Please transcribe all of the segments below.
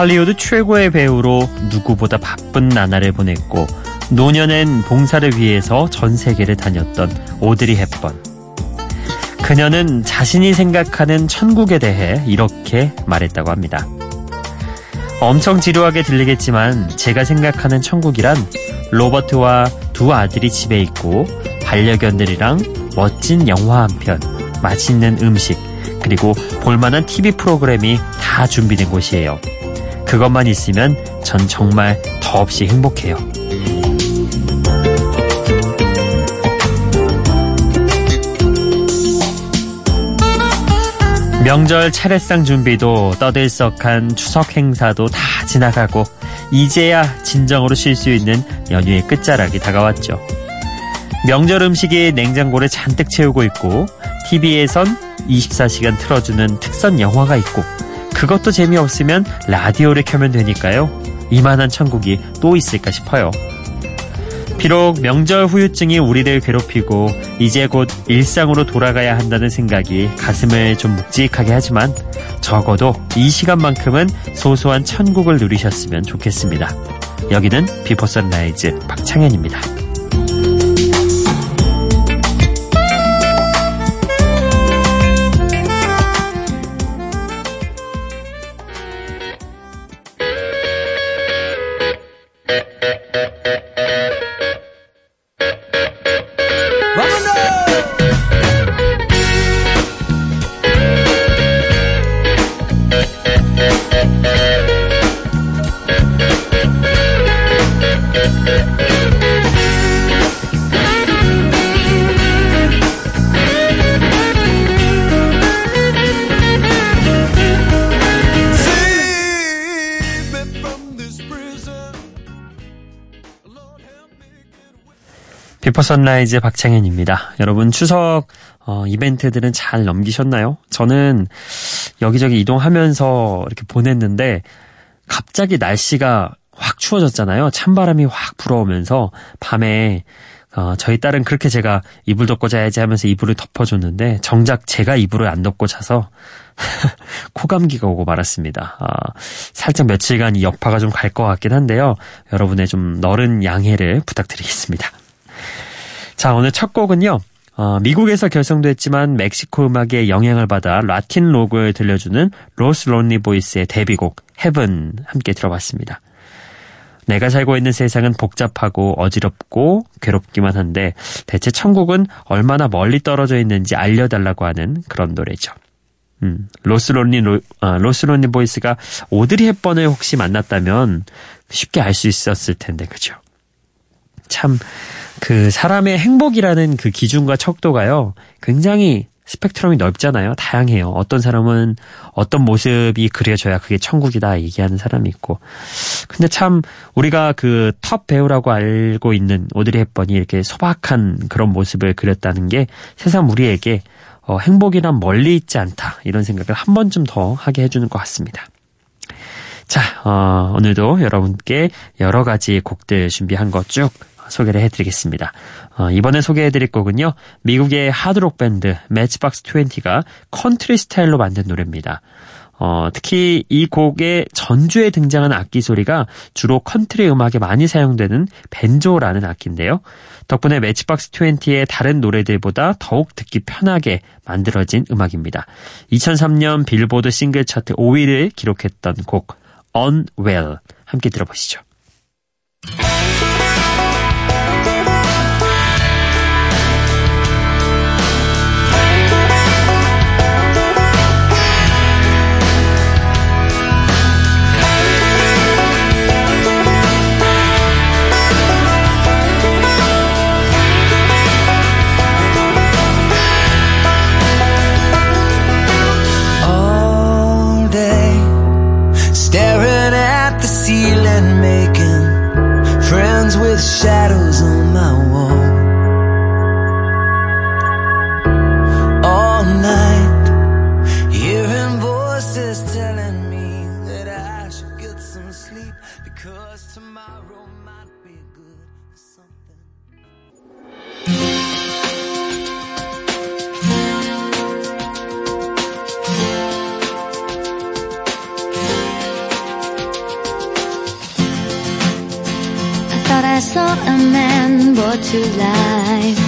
할리우드 최고의 배우로 누구보다 바쁜 나날을 보냈고 노년엔 봉사를 위해서 전 세계를 다녔던 오드리 헵번. 그녀는 자신이 생각하는 천국에 대해 이렇게 말했다고 합니다. 엄청 지루하게 들리겠지만 제가 생각하는 천국이란 로버트와 두 아들이 집에 있고 반려견들이랑 멋진 영화 한 편, 맛있는 음식, 그리고 볼만한 TV 프로그램이 다 준비된 곳이에요. 그것만 있으면 전 정말 더없이 행복해요. 명절 차례상 준비도 떠들썩한 추석 행사도 다 지나가고 이제야 진정으로 쉴 수 있는 연휴의 끝자락이 다가왔죠. 명절 음식이 냉장고를 잔뜩 채우고 있고 TV에선 24시간 틀어주는 특선 영화가 있고 그것도 재미없으면 라디오를 켜면 되니까요. 이만한 천국이 또 있을까 싶어요. 비록 명절 후유증이 우리를 괴롭히고 이제 곧 일상으로 돌아가야 한다는 생각이 가슴을 좀 묵직하게 하지만 적어도 이 시간만큼은 소소한 천국을 누리셨으면 좋겠습니다. 여기는 비포 선라이즈 박창현입니다. Before Sunrise 박창현입니다. 여러분 추석 어, 이벤트들은 잘 넘기셨나요? 저는 여기저기 이동하면서 이렇게 보냈는데 갑자기 날씨가 확 추워졌잖아요. 찬바람이 확 불어오면서 밤에 어, 저희 딸은 그렇게 제가 이불 덮고 자야지 하면서 이불을 덮어줬는데 정작 제가 이불을 안 덮고 자서 코감기가 오고 말았습니다. 아, 살짝 며칠간 이 여파가 좀 갈 것 같긴 한데요. 여러분의 좀 너른 양해를 부탁드리겠습니다. 자, 오늘 첫 곡은요. 어, 미국에서 결성됐지만 멕시코 음악에 영향을 받아 라틴 록을 들려주는 Los Lonely Boys의 데뷔곡 Heaven 함께 들어봤습니다. 내가 살고 있는 세상은 복잡하고 어지럽고 괴롭기만 한데 대체 천국은 얼마나 멀리 떨어져 있는지 알려달라고 하는 그런 노래죠. 음, Los Lonely 로, 아, Los Lonely Boys가 오드리 헵번을 혹시 만났다면 쉽게 알 수 있었을 텐데 그죠? 참 그 사람의 행복이라는 그 기준과 척도가요, 굉장히 스펙트럼이 넓잖아요. 다양해요. 어떤 사람은 어떤 모습이 그려져야 그게 천국이다 얘기하는 사람이 있고. 근데 참 우리가 그톱 배우라고 알고 있는 오드리 헵번이 이렇게 소박한 그런 모습을 그렸다는 게 세상 우리에게 어, 행복이란 멀리 있지 않다 이런 생각을 한 번쯤 더 하게 해주는 것 같습니다. 자, 어, 오늘도 여러분께 여러 가지 곡들 준비한 것 쭉 소개를 해드리겠습니다. 어, 이번에 소개해드릴 곡은요. 미국의 하드록 밴드 Matchbox 20가 컨트리 스타일로 만든 노래입니다. 어, 특히 이 곡의 전주에 등장하는 악기 소리가 주로 컨트리 음악에 많이 사용되는 밴조라는 악기인데요. 덕분에 매치박스 20의 다른 노래들보다 더욱 듣기 편하게 만들어진 음악입니다. 2003년 빌보드 싱글 차트 5위를 기록했던 곡 Unwell 함께 들어보시죠. I saw a man brought to life.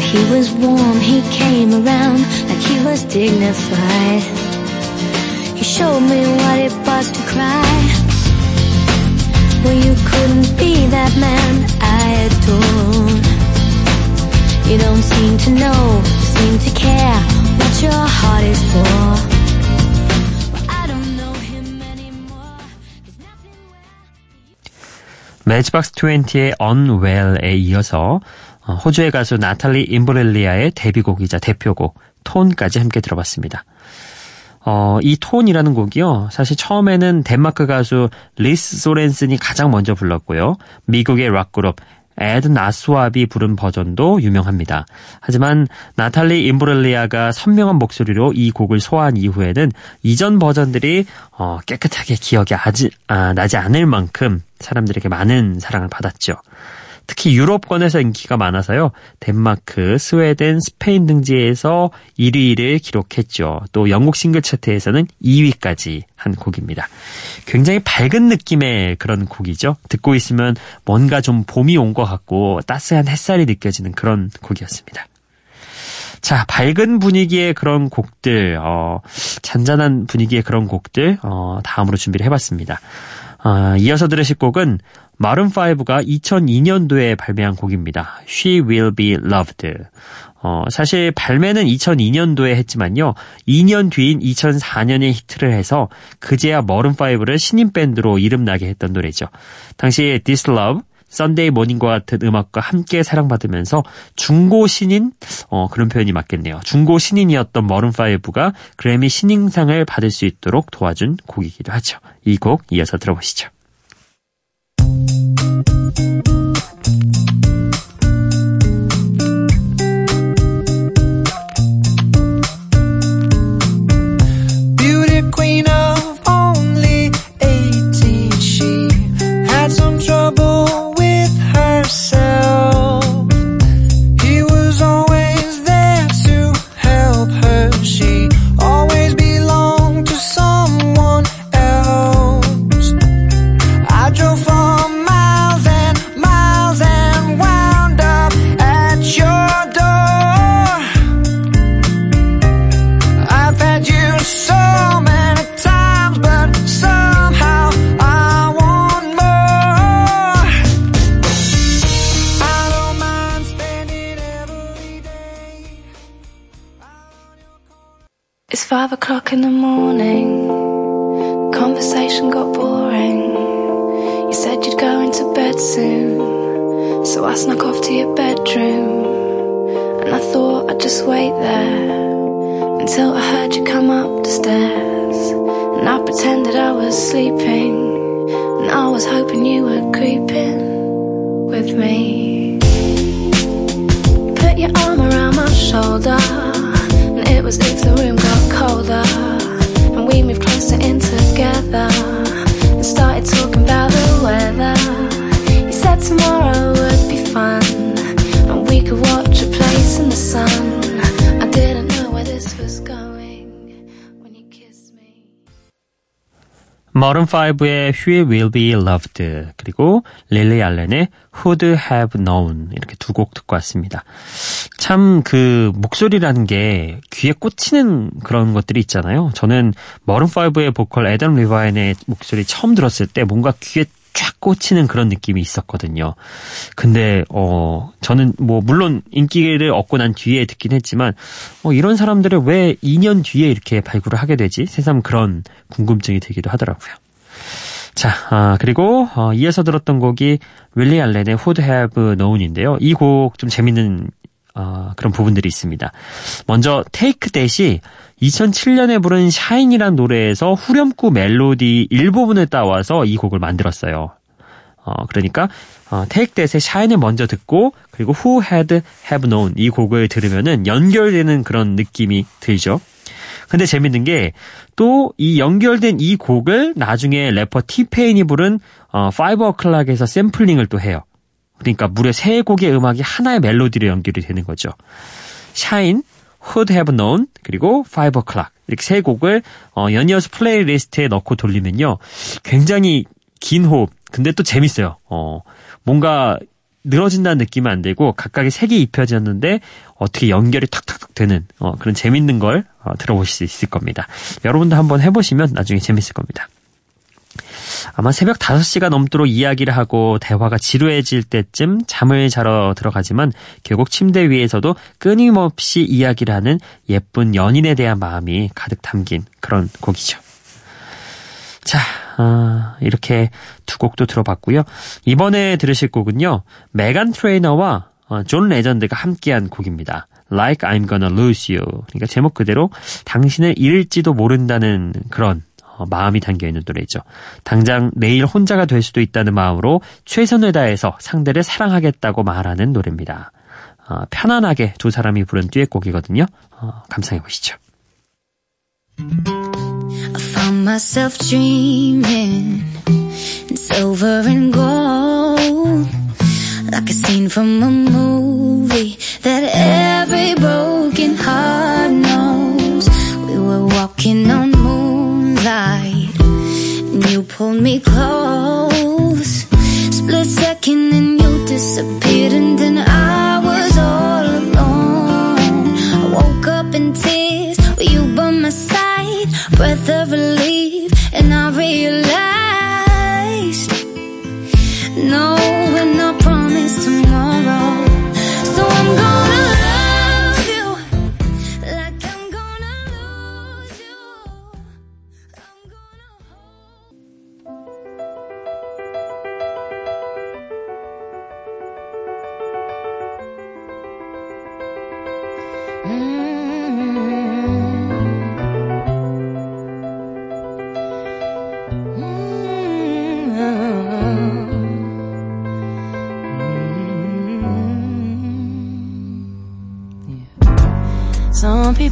He was warm, he came around like he was dignified. He showed me what it was to cry. Well, you couldn't be that man I adore. You don't seem to know, seem to care what your heart is for. Matchbox 20의 Unwell에 이어서 어, 호주의 가수 나탈리 임브렐리아의 데뷔곡이자 대표곡 Torn까지 함께 들어봤습니다. 어, 이 Torn이라는 곡이요. 사실 처음에는 덴마크 가수 리스 소렌슨이 가장 먼저 불렀고요. 미국의 락그룹 Ednaswap이 부른 버전도 유명합니다. 하지만 나탈리 임브렐리아가 선명한 목소리로 이 곡을 소화한 이후에는 이전 버전들이 어, 깨끗하게 기억이 아지, 아, 나지 않을 만큼 사람들에게 많은 사랑을 받았죠. 특히 유럽권에서 인기가 많아서요. 덴마크, 스웨덴, 스페인 등지에서 1위를 기록했죠. 또 영국 싱글 차트에서는 2위까지 한 곡입니다. 굉장히 밝은 느낌의 그런 곡이죠. 듣고 있으면 뭔가 좀 봄이 온 것 같고 따스한 햇살이 느껴지는 그런 곡이었습니다. 자, 밝은 분위기의 그런 곡들, 어, 잔잔한 분위기의 그런 곡들, 어, 다음으로 준비를 해봤습니다. 어, 이어서 들으실 곡은 Maroon 5가 2002년도에 발매한 곡입니다. She Will Be Loved. 어, 사실 발매는 2002년도에 했지만요. 2년 뒤인 2004년에 히트를 해서 그제야 Maroon 5를 신인 밴드로 이름나게 했던 노래죠. 당시 This Love, Sunday Morning과 같은 음악과 함께 사랑받으면서 중고 신인 어 그런 표현이 맞겠네요. 중고 신인이었던 머른5가 그래미 신인상을 받을 수 있도록 도와준 곡이기도 하죠. 이 곡 이어서 들어보시죠. Thank you. Just wait there until I heard you come up the stairs. And I pretended I was sleeping. And I was hoping you would creep in with me. You put your arm around my shoulder. And it was if the room got colder and we moved closer in together and started talking about the weather. You said tomorrow would be fun 머른 5의 He Will Be Loved 그리고 릴리 알렌의 Who'd Have Known 이렇게 두 곡 듣고 왔습니다. 참 그 목소리라는 게 귀에 꽂히는 그런 것들이 있잖아요. 저는 머른 5의 보컬 애덤 리바인의 목소리 처음 들었을 때 뭔가 귀에 쫙 꽂히는 그런 느낌이 있었거든요. 근데 어 저는 뭐 물론 인기를 얻고 난 뒤에 듣긴 했지만 어 이런 사람들을 왜 2년 뒤에 이렇게 발굴을 하게 되지? 새삼 그런 궁금증이 들기도 하더라고요. 자, 아, 그리고 어, 이어서 들었던 곡이 윌리 알렌의 Who'd Have Known인데요. 이 곡 좀 재밌는 어, 그런 부분들이 있습니다. 먼저 테이크 대시 2007년에 부른 샤인이란 노래에서 후렴구 멜로디 일부분을 따와서 이 곡을 만들었어요. 어, 그러니까 어, 테이크 대시의 샤인을 먼저 듣고 그리고 Who Had Have Known 이 곡을 들으면은 연결되는 그런 느낌이 들죠. 근데 재밌는 게 또 이 연결된 이 곡을 나중에 래퍼 티페인이 부른 어, Five O'Clock에서 샘플링을 또 해요. 그러니까 무려 세 곡의 음악이 하나의 멜로디로 연결이 되는 거죠. Shine, Who'd Have Known, 그리고 Five O'Clock 이렇게 세 곡을 어, 연이어서 playlist에 넣고 돌리면요. 굉장히 긴 호흡, 근데 또 재밌어요. 어, 뭔가 늘어진다는 느낌은 안 들고 각각의 색이 입혀졌는데 어떻게 연결이 탁탁탁 되는 어, 그런 재밌는 걸 어, 들어보실 수 있을 겁니다. 여러분도 한번 해보시면 나중에 재밌을 겁니다. 아마 새벽 5시가 넘도록 이야기를 하고 대화가 지루해질 때쯤 잠을 자러 들어가지만 결국 침대 위에서도 끊임없이 이야기를 하는 예쁜 연인에 대한 마음이 가득 담긴 그런 곡이죠. 자, 아, 이렇게 두 곡도 들어봤고요. 이번에 들으실 곡은요. 메간 트레이너와 어, 존 레전드가 함께한 곡입니다. Like I'm Gonna Lose You. 그러니까 제목 그대로 당신을 잃을지도 모른다는 그런 어, 마음이 담겨 있는 노래죠. 당장 내일 혼자가 될 수도 있다는 마음으로 최선을 다해서 상대를 사랑하겠다고 말하는 노래입니다. 어, 편안하게 두 사람이 부른 듀엣곡이거든요. 어, 감상해 보시죠. found myself dreaming in silver and gold, like a scene from a movie that every broken heart knows. We were walking on moonlight, and you pulled me close. Split second, and you disappeared, and then I was all alone. I woke up in tears. With you by my side, breath of relief,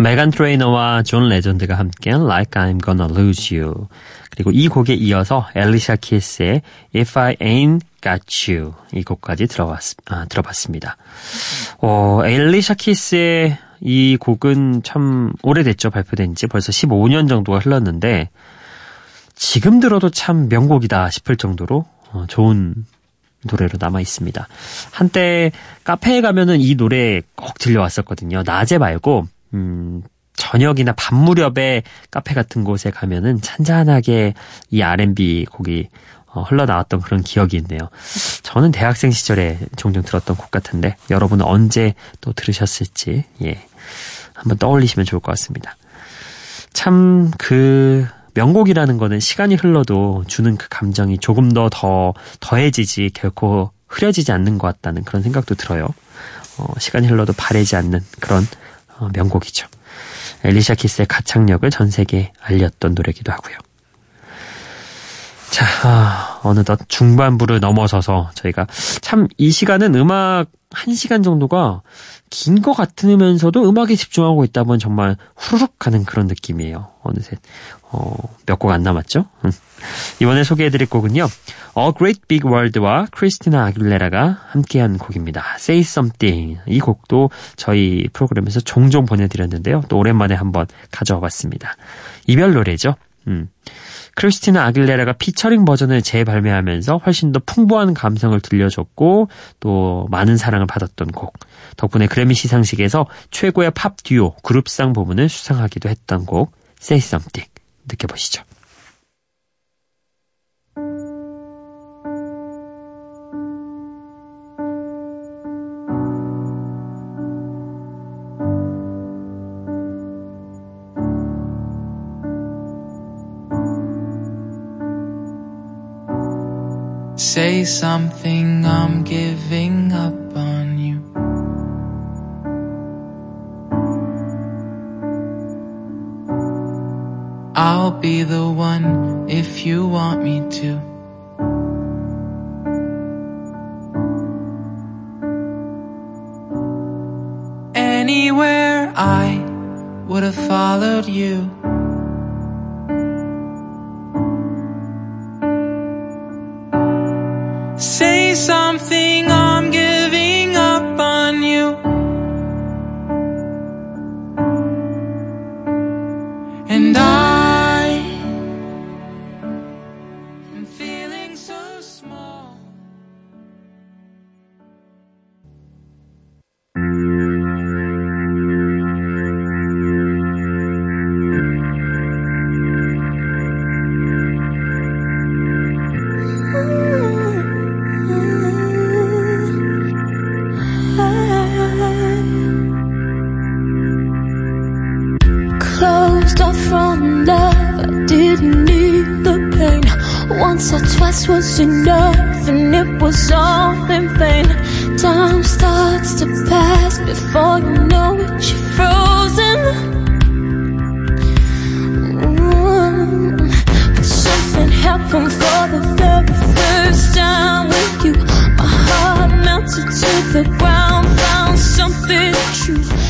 메간 트레이너와 존 레전드가 함께한 Like I'm Gonna Lose You 그리고 이 곡에 이어서 엘리샤 키스의 If I Ain't Got You 이 곡까지 들어봤, 아, 들어봤습니다. 어, 엘리샤 키스의 이 곡은 참 오래됐죠 발표된 지 벌써 15년 정도가 흘렀는데 지금 들어도 참 명곡이다 싶을 정도로 어, 좋은 노래로 남아 있습니다. 한때 카페에 가면은 이 노래 꼭 들려왔었거든요. 낮에 말고 음, 저녁이나 밤 무렵에 카페 같은 곳에 가면은 찬찬하게 이 R&B 곡이 어, 흘러나왔던 그런 기억이 있네요. 저는 대학생 시절에 종종 들었던 곡 같은데 여러분은 언제 또 들으셨을지 예 한번 떠올리시면 좋을 것 같습니다. 참 그 명곡이라는 거는 시간이 흘러도 주는 그 감정이 조금 더 더 더해지지 결코 흐려지지 않는 것 같다는 그런 생각도 들어요. 어, 시간이 흘러도 바래지 않는 그런 어, 명곡이죠. 엘리샤 키스의 가창력을 전 세계에 알렸던 노래기도 하고요. 자, 아, 어느덧 중반부를 넘어서서 저희가 참 이 시간은 음악 한 시간 정도가 긴 것 같으면서도 음악에 집중하고 있다 보면 정말 후루룩 가는 그런 느낌이에요. 어느새 어, 몇 곡 안 남았죠? 음. 이번에 소개해드릴 곡은요. A Great Big World와 크리스티나 아길레라가 함께한 곡입니다. Say Something. 이 곡도 저희 프로그램에서 종종 보내드렸는데요. 또 오랜만에 한번 가져와 봤습니다. 이별 노래죠. 음. 크리스티나 아길레라가 피처링 버전을 재발매하면서 훨씬 더 풍부한 감성을 들려줬고 또 많은 사랑을 받았던 곡. 덕분에 그래미 시상식에서 최고의 팝 듀오 그룹상 부문을 수상하기도 했던 곡 Say Something 느껴보시죠. Say something, I'm giving up on you. I'll be the one if you want me to. Anywhere I would have followed you. And I before you know it, you're frozen. But something happened for the very first time with you. My heart melted to the ground, found something true.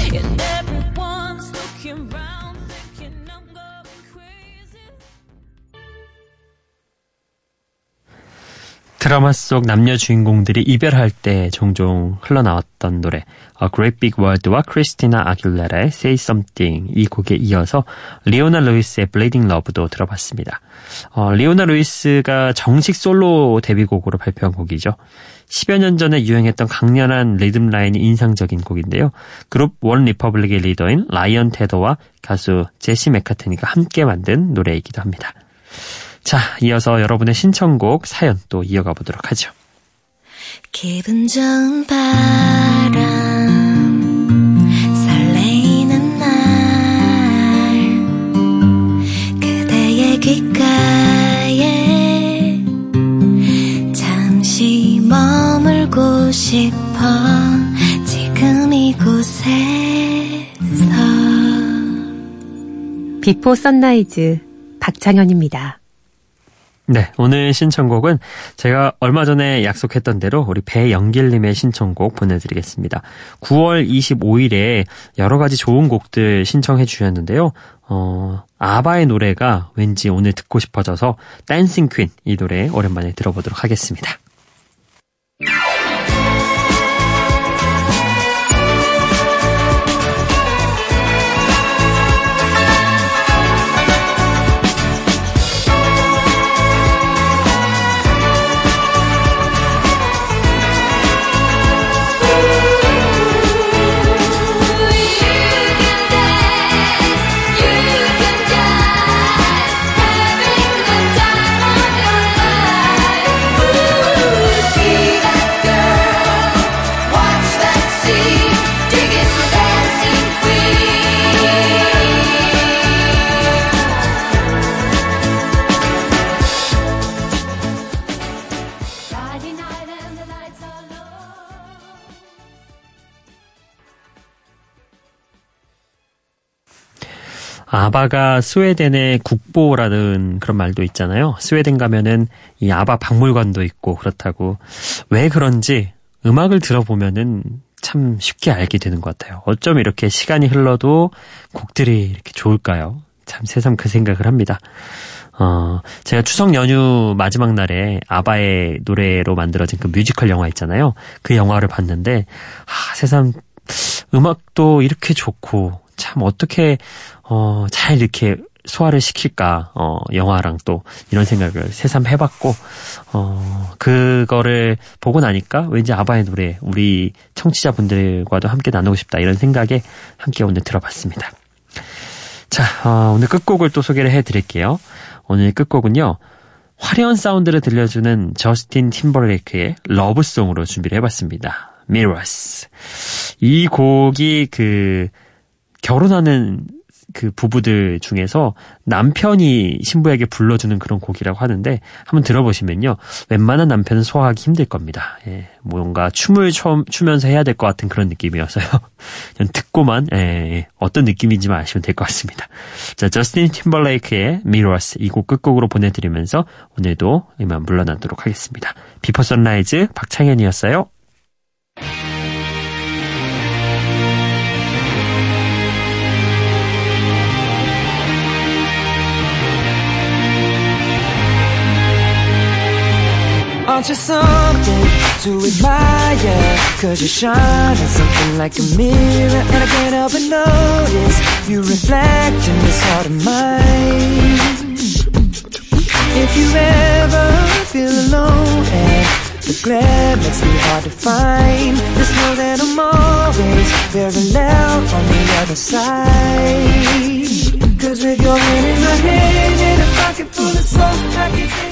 드라마 속 남녀 주인공들이 이별할 때 종종 흘러나왔던 노래 A Great Big World와 크리스티나 아귤레라의 Say Something 이 곡에 이어서 리오나 루이스의 Bleeding Love도 들어봤습니다. 어, 리오나 루이스가 정식 솔로 데뷔곡으로 발표한 곡이죠. 10여 년 전에 유행했던 강렬한 리듬 라인이 인상적인 곡인데요. 그룹 원 리퍼블릭의 리더인 라이언 테더와 가수 제시 매카트니가 함께 만든 노래이기도 합니다. 자, 이어서 여러분의 신청곡 사연 또 이어가 보도록 하죠. 기분 좋은 바람 설레이는 날 그대의 귓가에 잠시 머물고 싶어 지금 이곳에서 비포 선라이즈 박창현입니다. 네, 오늘 신청곡은 제가 얼마 전에 약속했던 대로 우리 배영길님의 신청곡 보내드리겠습니다. 9월 25일에 여러 가지 좋은 곡들 신청해 주셨는데요. 어, 아바의 노래가 왠지 오늘 듣고 싶어져서 Dancing Queen 이 노래 오랜만에 들어보도록 하겠습니다. 아바가 스웨덴의 국보라는 그런 말도 있잖아요. 스웨덴 가면은 이 아바 박물관도 있고 그렇다고 왜 그런지 음악을 들어보면은 참 쉽게 알게 되는 것 같아요. 어쩜 이렇게 시간이 흘러도 곡들이 이렇게 좋을까요? 참 새삼 그 생각을 합니다. 어, 제가 추석 연휴 마지막 날에 아바의 노래로 만들어진 그 뮤지컬 영화 있잖아요. 그 영화를 봤는데, 아, 새삼 음악도 이렇게 좋고, 참 어떻게, 어, 잘 이렇게 소화를 시킬까, 어, 영화랑 또 이런 생각을 새삼 해봤고, 어, 그거를 보고 나니까 왠지 아바의 노래, 우리 청취자분들과도 함께 나누고 싶다, 이런 생각에 함께 오늘 들어봤습니다. 자, 어, 오늘 끝곡을 또 소개를 해드릴게요. 오늘 끝곡은요. 화려한 사운드를 들려주는 저스틴 팀버레이크의 러브송으로 준비를 해봤습니다. Mirrors. 이 곡이 그 결혼하는 그 부부들 중에서 남편이 신부에게 불러주는 그런 곡이라고 하는데 한번 들어보시면요. 웬만한 남편은 소화하기 힘들 겁니다. 예, 뭔가 춤을 춰, 추면서 해야 될 것 같은 그런 느낌이어서요. 듣고만 예, 예, 어떤 느낌인지만 아시면 될 것 같습니다. 자, 저스틴 팀벌레이크의 Mirrors 이곡 끝곡으로 보내드리면서 오늘도 이만 물러나도록 하겠습니다. 비포 선라이즈 박창현이었어요. Aren't you something to admire? Cause you shine at something like a mirror And I can't help but notice You reflect in this heart of mine If you ever feel alone and the glare makes me hard to find This world that I'm always parallel on the other side Cause with your hand in my hand and a pocket full of soap I can